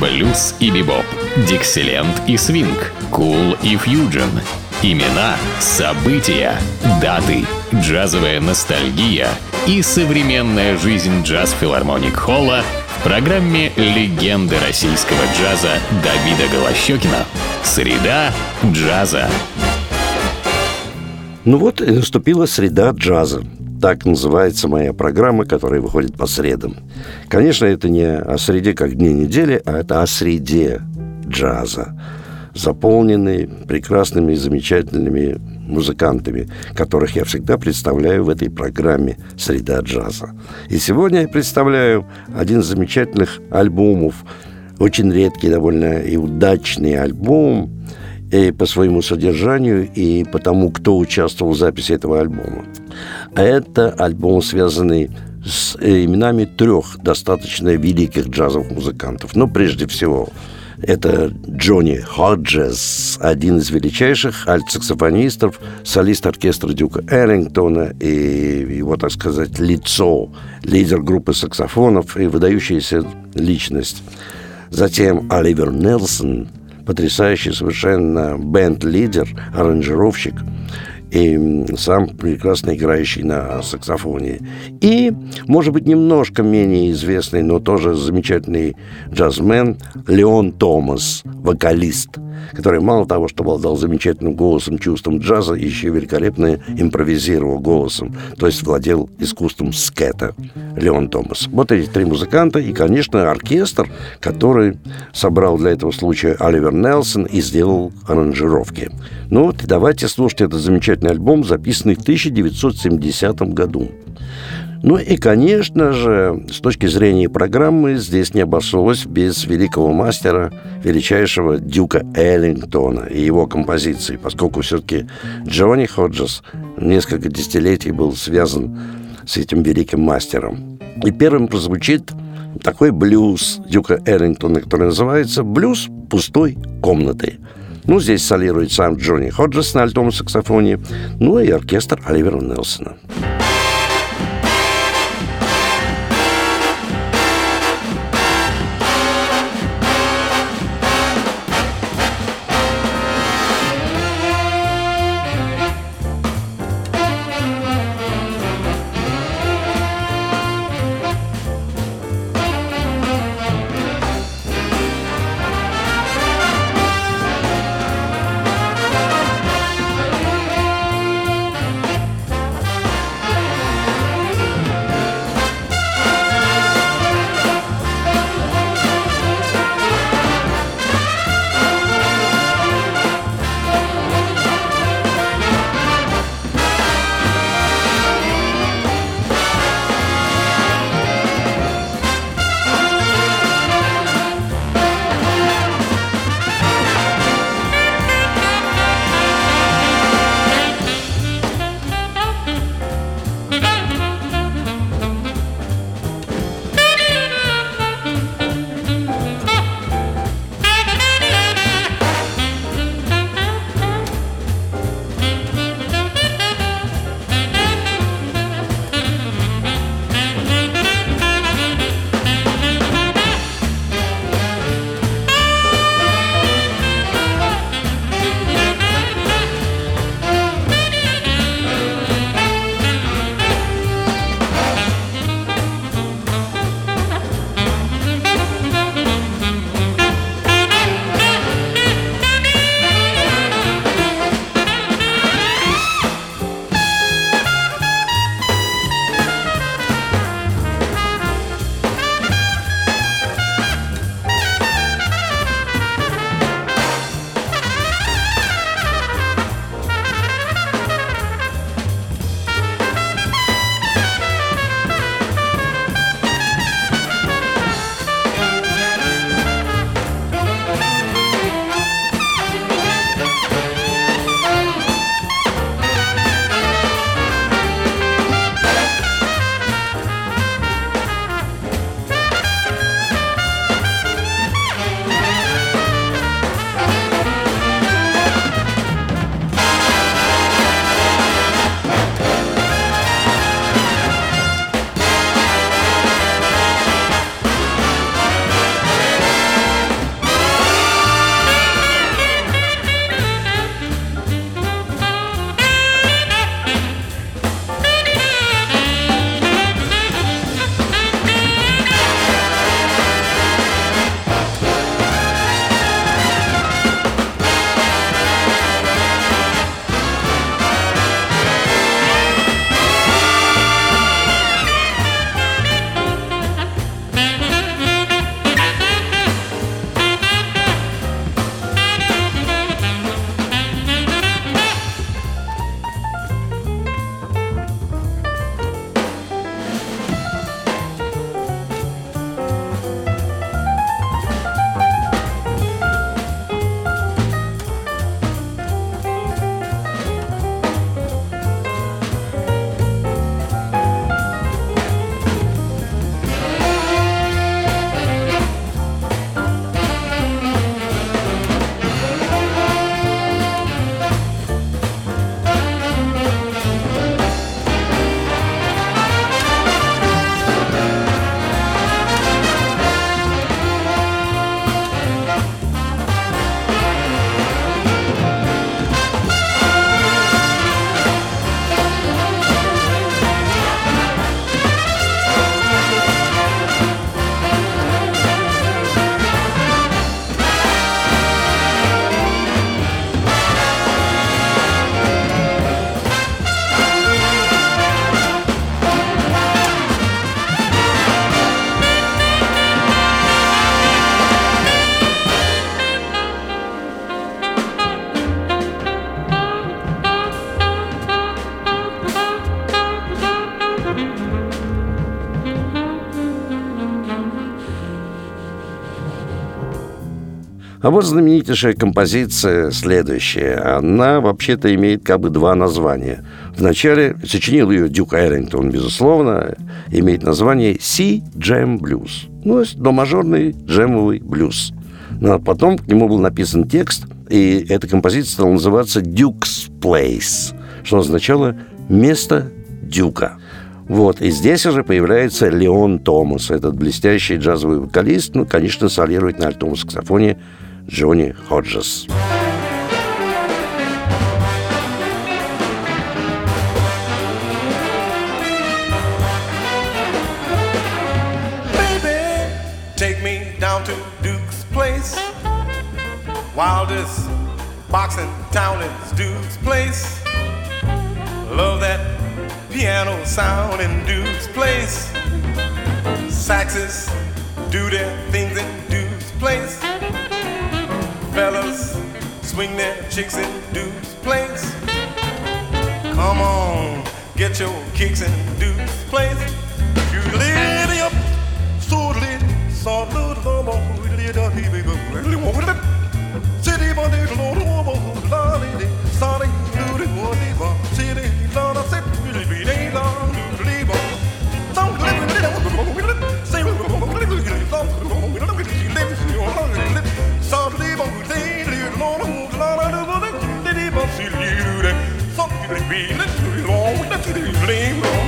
блюз и бибоп, дикселент и свинг, кул и фьюджен. Имена, события, даты, джазовая ностальгия и современная жизнь джаз-филармоник Холла в программе «Легенды российского джаза» Давида Голощекина. Среда джаза. Ну вот и наступила среда джаза. Так называется моя программа, которая выходит по средам. Конечно, это не о среде как дне недели, а это о среде джаза, заполненной прекрасными и замечательными музыкантами, которых я всегда представляю в этой программе «Среда джаза». И сегодня я представляю один из замечательных альбомов, очень редкий довольно и удачный альбом – и по своему содержанию, и по тому, кто участвовал в записи этого альбома. Это альбом, связанный с именами трех достаточно великих джазовых музыкантов. Но прежде всего, это Джонни Ходжес, один из величайших альт-саксофонистов, солист оркестра Дюка Эллингтона и его, так сказать, лицо, лидер группы саксофонов и выдающаяся личность. Затем Оливер Нелсон, потрясающий совершенно бенд-лидер, аранжировщик и сам прекрасно играющий на саксофоне. И, может быть, немножко менее известный, но тоже замечательный джазмен Леон Томас, вокалист – который мало того, что обладал замечательным голосом, чувством джаза, еще великолепно импровизировал голосом, то есть владел искусством скета Леон Томас. Вот эти три музыканта и, конечно, оркестр, который собрал для этого случая Оливер Нелсон и сделал аранжировки. Ну вот, давайте слушать этот замечательный альбом, записанный в 1970 году. Ну и, конечно же, с точки зрения программы, здесь не обошлось без великого мастера, величайшего Дюка Эллингтона и его композиции, поскольку все-таки Джонни Ходжес несколько десятилетий был связан с этим великим мастером. И первым прозвучит такой блюз Дюка Эллингтона, который называется «Блюз пустой комнаты». Ну, здесь солирует сам Джонни Ходжес на альтом саксофоне, ну и оркестр Оливера Нелсона. А вот знаменитейшая композиция следующая. Она вообще-то имеет как бы два названия. Вначале сочинил ее Дюк Эрингтон, безусловно, имеет название «Си Джем Блюз». Ну, до мажорный джемовый блюз. Но ну, а потом к нему был написан текст, и эта композиция стала называться «Duke's Place», что означало «место Дюка». Вот, и здесь уже появляется Леон Томас, этот блестящий джазовый вокалист, ну, конечно, солирует на альтом саксофоне Джонни Ходжес. Wildest boxing town is Duke's place. Love that piano sound in Duke's place. Saxes do their things in Duke's place. fellas swing their chicks and dudes place. Come on, get your kicks and dudes place. You lit up, so lit, so lit, City body, woman, sorry, duty, what city, really, be leave on. Don't Bling, bling.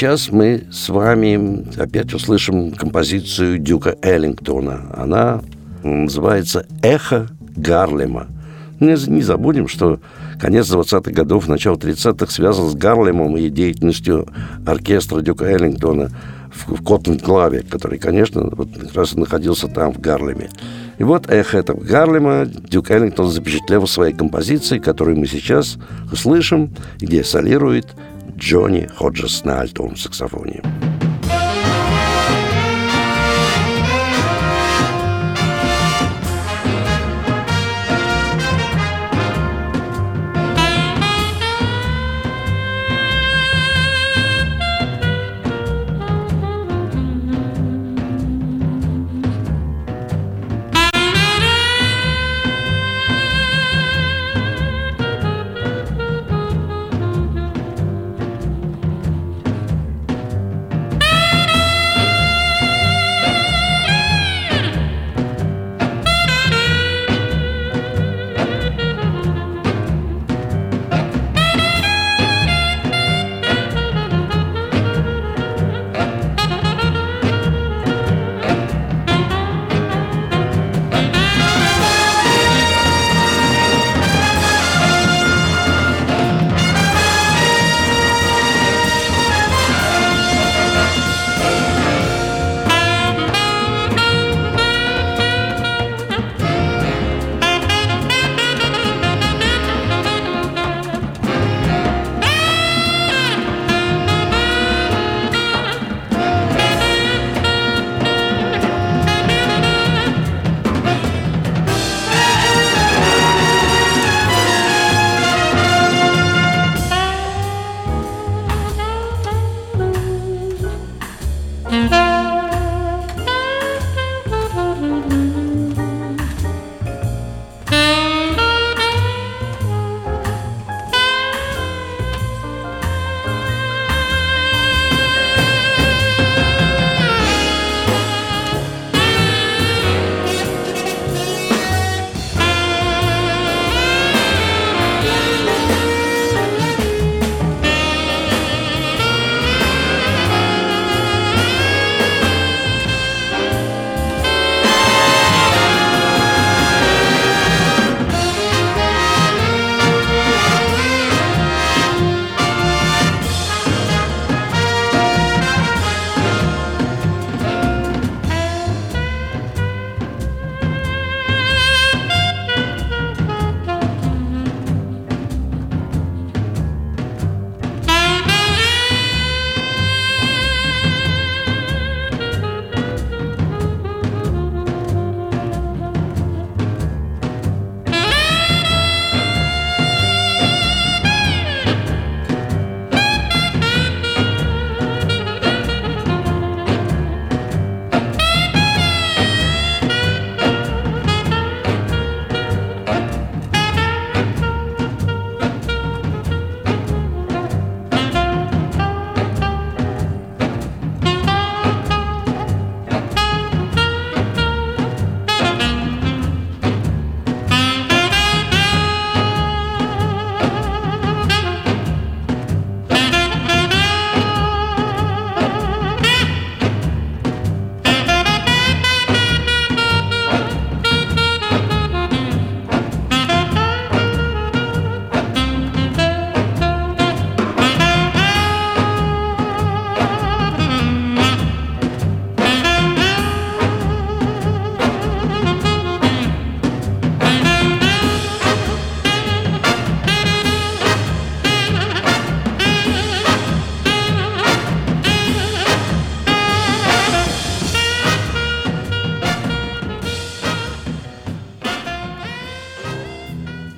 Сейчас мы с вами опять услышим композицию Дюка Эллингтона. Она называется «Эхо Гарлема». Не, не забудем, что конец 20-х годов, начало 30-х связан с Гарлемом и деятельностью оркестра Дюка Эллингтона в, в Коттон-Клаве, который, конечно, вот как раз находился там, в Гарлеме. И вот эхо этого Гарлема Дюк Эллингтон запечатлел в своей композиции, которую мы сейчас услышим, где солирует Джонни Ходжес на альтовом саксофоне.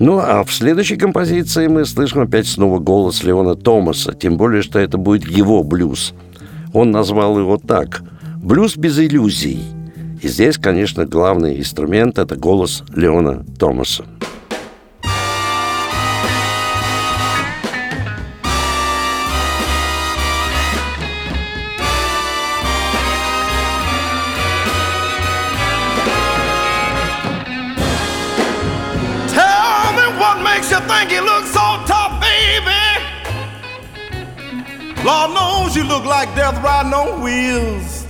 Ну, а в следующей композиции мы слышим опять снова голос Леона Томаса, тем более, что это будет его блюз. Он назвал его так «Блюз без иллюзий». И здесь, конечно, главный инструмент – это голос Леона Томаса. Lord knows you look like death riding on wheels.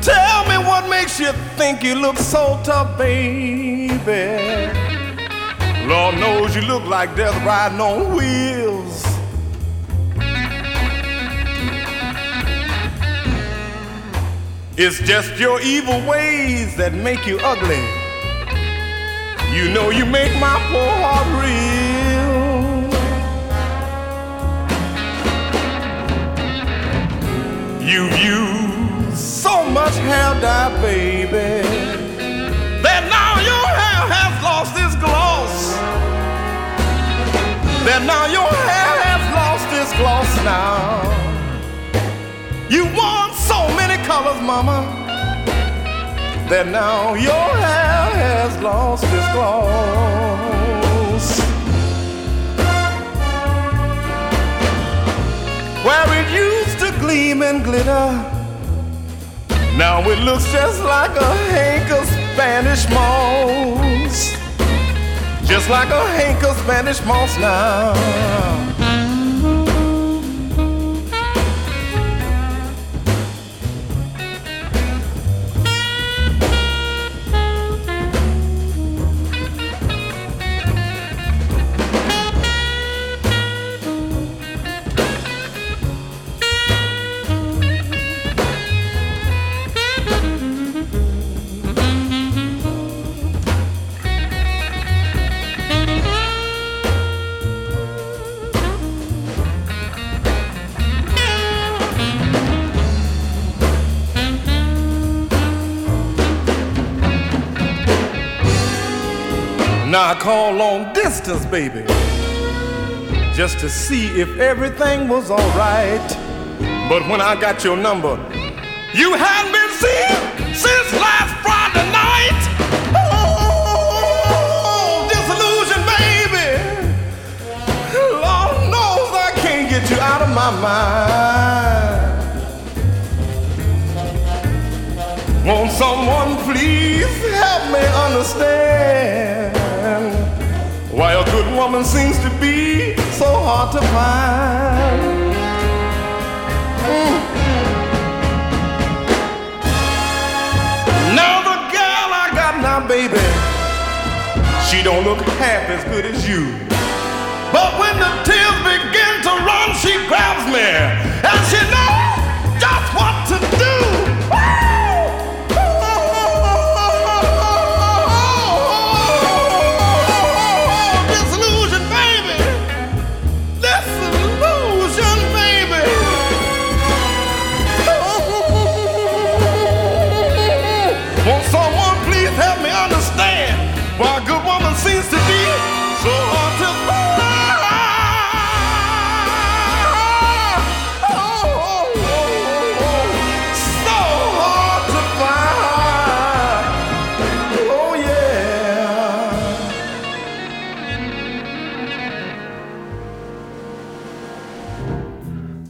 Tell me what makes you think you look so tough, baby. Lord knows you look like death riding on wheels. It's just your evil ways that make you ugly. You know you make my poor heart real. You've used so much hair dye, baby, that now your hair has lost its gloss. That now your hair has lost its gloss now. You want so many colors, mama that now your hair has lost its gloss. Where it used gleam and glitter, now it looks just like a hank of Spanish moss. Just like a hank of Spanish moss now. Long baby, just to see if everything was alright. But when I got your number, you hadn't been seen since last Friday night. Oh, disillusion, baby. Lord knows I can't get you out of my mind. Won't someone please help me understand? Woman seems to be so hard to find. Mm. Now the girl I got now, baby, she don't look half as good as you. But when the tears begin to run, she grabs me and she knows just what to do.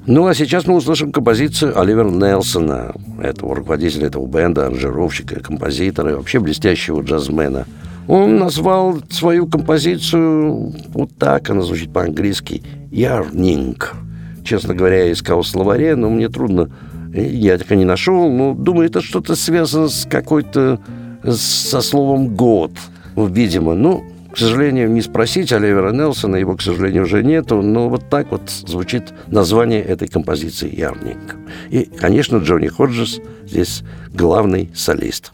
Ну, а сейчас мы услышим композицию Оливера Нелсона, этого руководителя этого бенда, аранжировщика, композитора и вообще блестящего джазмена. Он назвал свою композицию вот так, она звучит по-английски «Ярнинг». Честно говоря, я искал словаре, но мне трудно, я так и не нашел, но думаю, это что-то связано с какой-то, со словом «год», видимо. Ну, к сожалению, не спросить Оливера Нелсона, его, к сожалению, уже нету, но вот так вот звучит название этой композиции «Ярник». И, конечно, Джонни Ходжес здесь главный солист.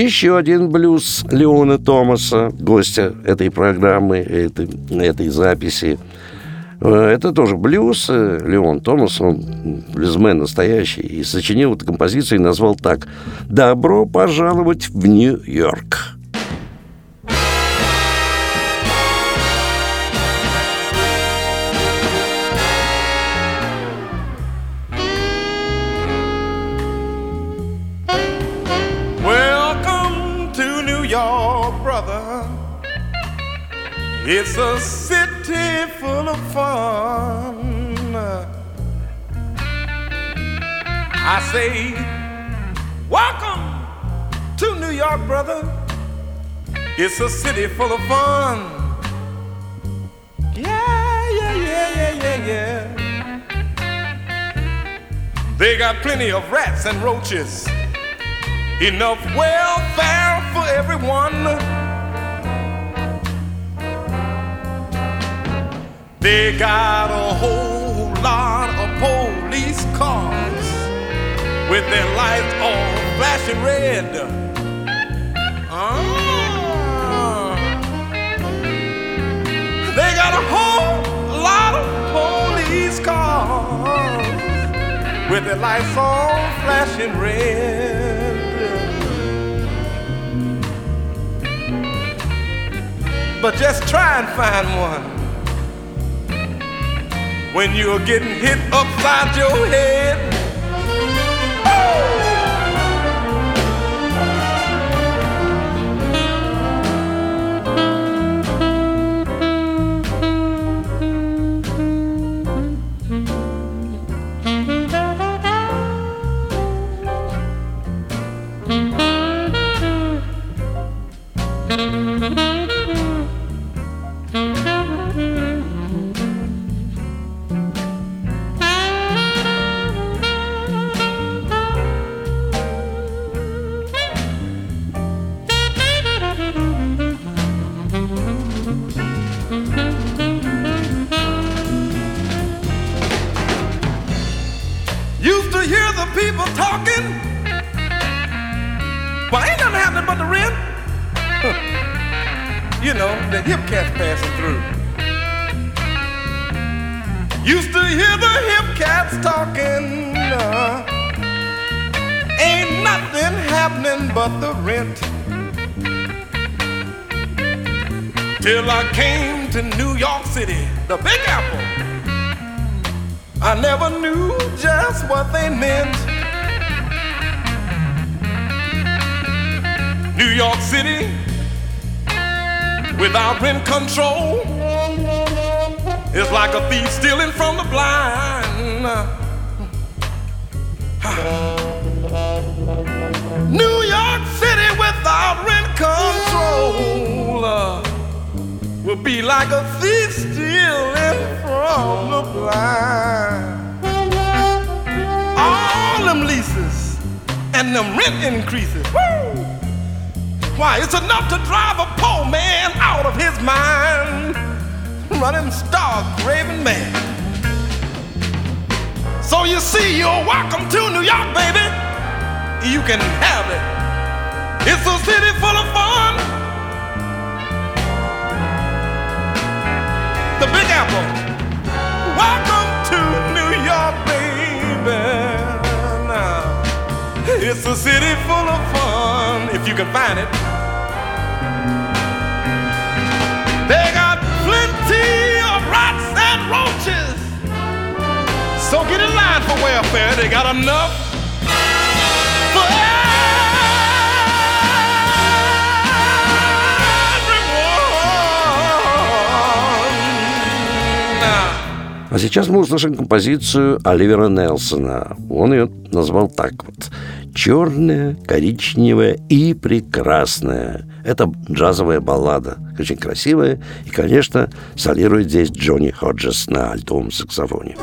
Еще один блюз Леона Томаса, гостя этой программы, этой, этой записи. Э, это тоже блюз. Э, Леон Томас, он блюзмен настоящий, и сочинил эту композицию и назвал так «Добро пожаловать в Нью-Йорк». It's a city full of fun. I say, welcome to New York, brother. It's a city full of fun. Yeah, yeah, yeah, yeah, yeah, yeah. They got plenty of rats and roaches, enough welfare for everyone. They got a whole lot of police cars with their lights all flashing red. Ah. They got a whole lot of police cars with their lights all flashing red. But just try and find one when you're getting hit upside your head. To New York City, the Big Apple. I never knew just what they meant. New York City, without rent control, is like a thief stealing from the blind. New York City without rent control. Will be like a thief stealing from the blind. All them leases and them rent increases. Woo! Why, it's enough to drive a poor man out of his mind, running stark, raving mad. So you see, you're welcome to New York, baby. You can have it. It's a city full of the Big Apple. Welcome to New York, baby. Now, it's a city full of fun, if you can find it. They got plenty of rats and roaches. So get in line for welfare. They got enough А сейчас мы услышим композицию Оливера Нелсона. Он ее назвал так вот. «Черная, коричневая и прекрасная». Это джазовая баллада, очень красивая. И, конечно, солирует здесь Джонни Ходжес на альтовом саксофоне.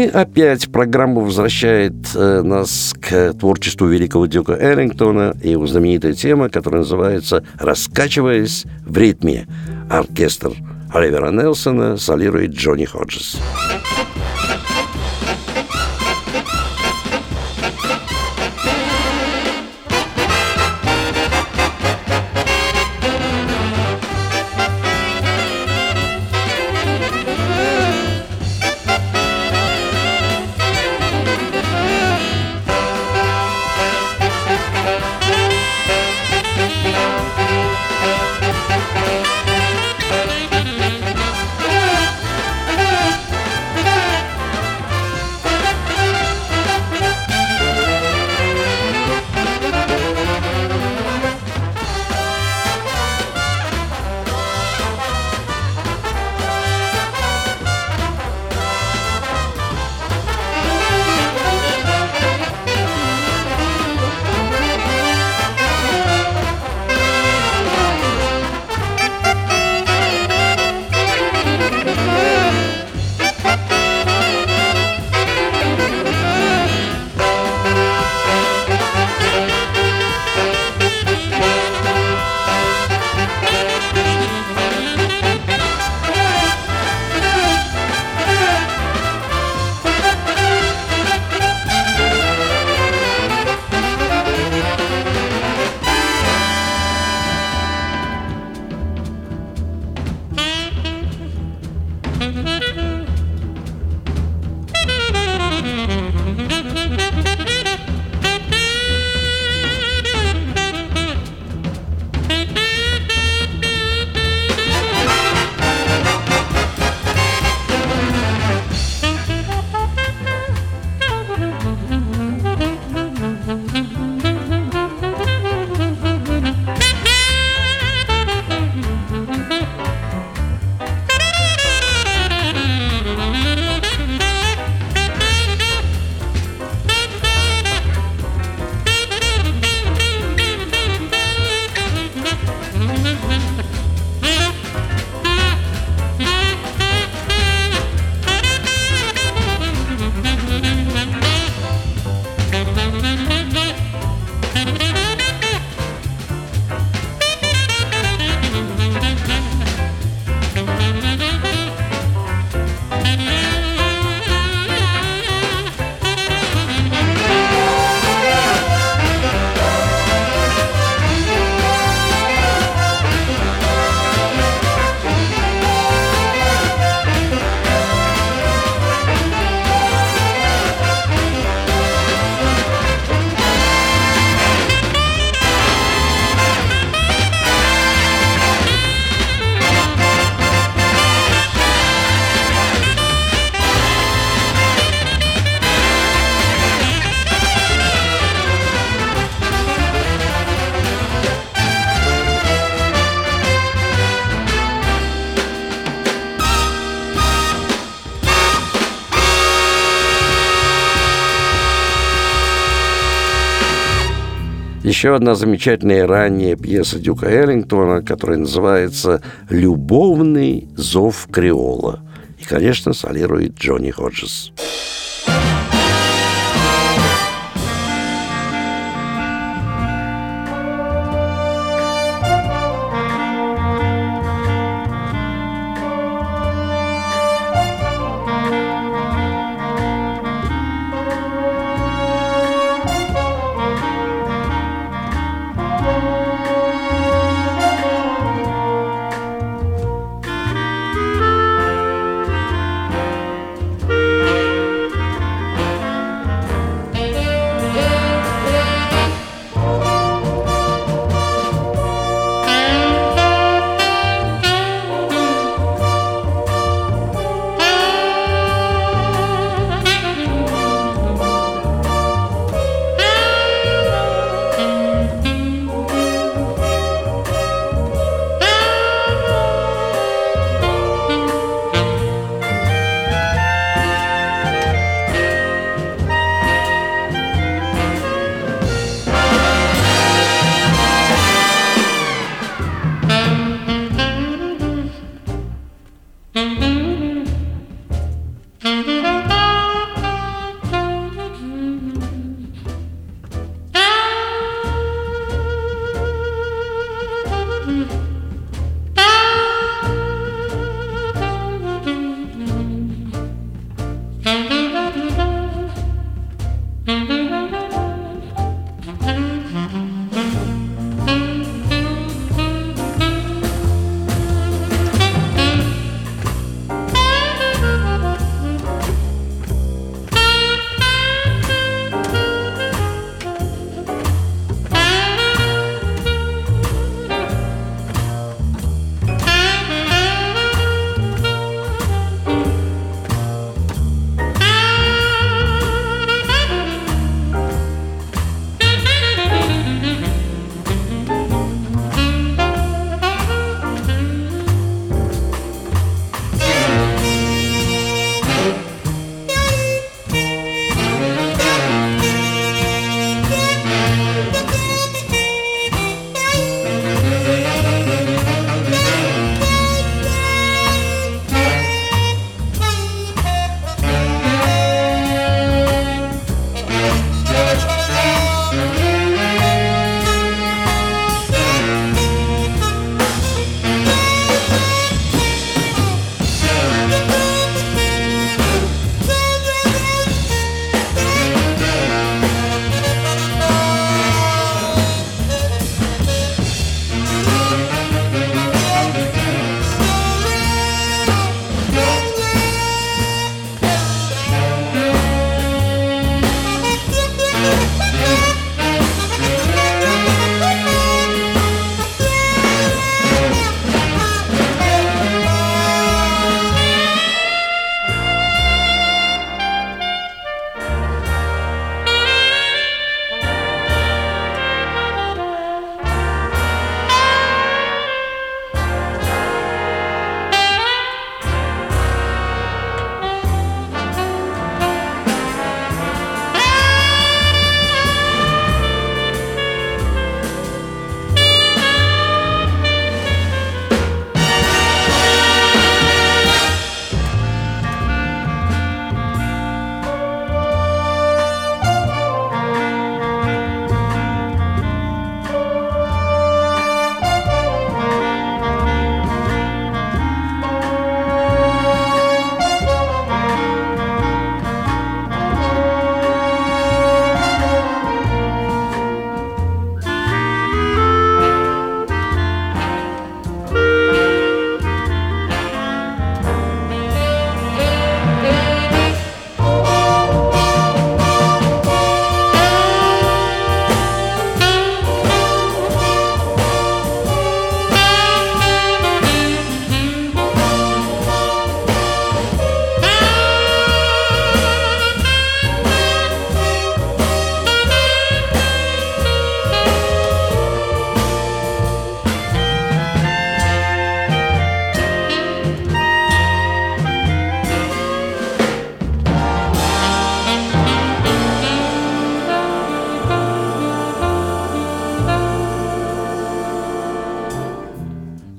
И опять программа возвращает э, нас к творчеству великого дюка Эллингтона и его знаменитая тема, которая называется «Раскачиваясь в ритме». Оркестр Оливера Нелсона солирует Джонни Ходжес. Еще одна замечательная ранняя пьеса Дюка Эллингтона, которая называется «Любовный зов Креола». И, конечно, солирует Джонни Ходжес.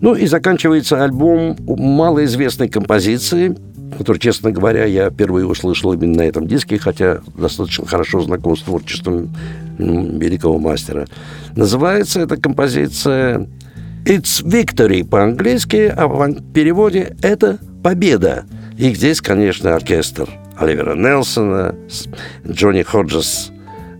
Ну и заканчивается альбом малоизвестной композиции, который, честно говоря, я впервые услышал именно на этом диске, хотя достаточно хорошо знаком с творчеством великого мастера. Называется эта композиция «It's Victory» по-английски, а в переводе «Это победа». И здесь, конечно, оркестр Оливера Нелсона, Джонни Ходжес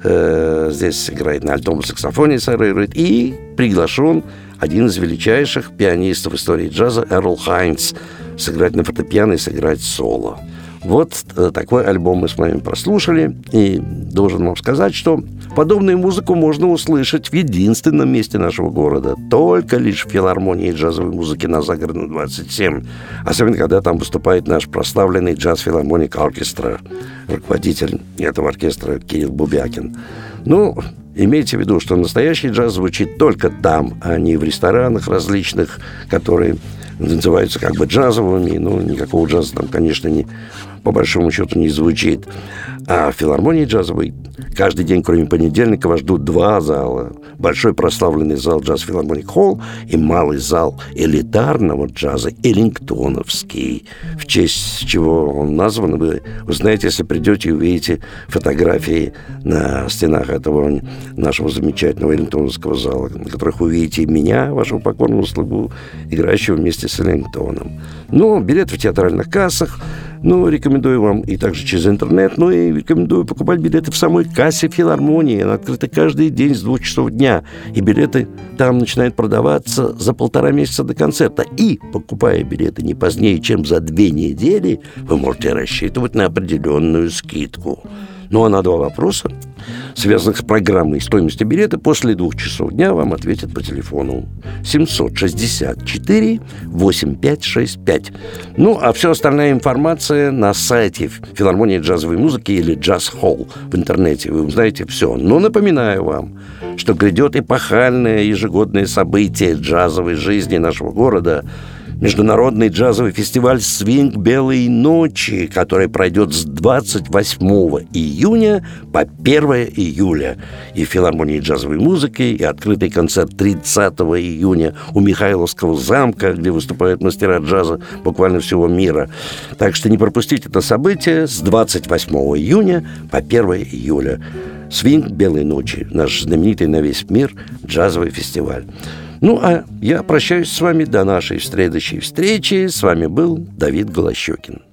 э, здесь играет на альтом саксофоне, сыграет, и приглашен один из величайших пианистов истории джаза Эрл Хайнс сыграть на фортепиано и сыграть соло. Вот э, такой альбом мы с вами прослушали, и должен вам сказать, что подобную музыку можно услышать в единственном месте нашего города, только лишь в филармонии джазовой музыки на Загородном 27, особенно когда там выступает наш прославленный джаз-филармоник оркестра, руководитель этого оркестра Кирилл Бубякин. Ну, Имейте в виду, что настоящий джаз звучит только там, а не в ресторанах различных, которые называются как бы джазовыми, но никакого джаза там, конечно, не, по большому счету не звучит. А в филармонии джазовой каждый день, кроме понедельника, вас ждут два зала. Большой прославленный зал джаз филармоник холл и малый зал элитарного джаза Эллингтоновский. В честь чего он назван, вы узнаете, если придете и увидите фотографии на стенах этого нашего замечательного Эллингтоновского зала, на которых увидите меня, вашего покорного слугу, играющего вместе с Эллингтоном. Ну, билеты в театральных кассах – ну, рекомендую вам и также через интернет, ну и рекомендую покупать билеты в самой кассе филармонии. Она открыта каждый день с двух часов дня. И билеты там начинают продаваться за полтора месяца до концерта. И, покупая билеты не позднее, чем за две недели, вы можете рассчитывать на определенную скидку. Ну а на два вопроса, связанных с программой стоимости билета, после двух часов дня вам ответят по телефону 764 8565. Ну, а вся остальная информация на сайте филармонии джазовой музыки или Джаз Холл в интернете. Вы узнаете все. Но напоминаю вам, что грядет эпохальное ежегодное событие джазовой жизни нашего города – международный джазовый фестиваль «Свинг Белой ночи», который пройдет с 28 июня по 1 июля. И филармонии джазовой музыки, и открытый концерт 30 июня у Михайловского замка, где выступают мастера джаза буквально всего мира. Так что не пропустите это событие с 28 июня по 1 июля. «Свинг Белой ночи» – наш знаменитый на весь мир джазовый фестиваль. Ну, а я прощаюсь с вами до нашей следующей встречи. С вами был Давид Голощекин.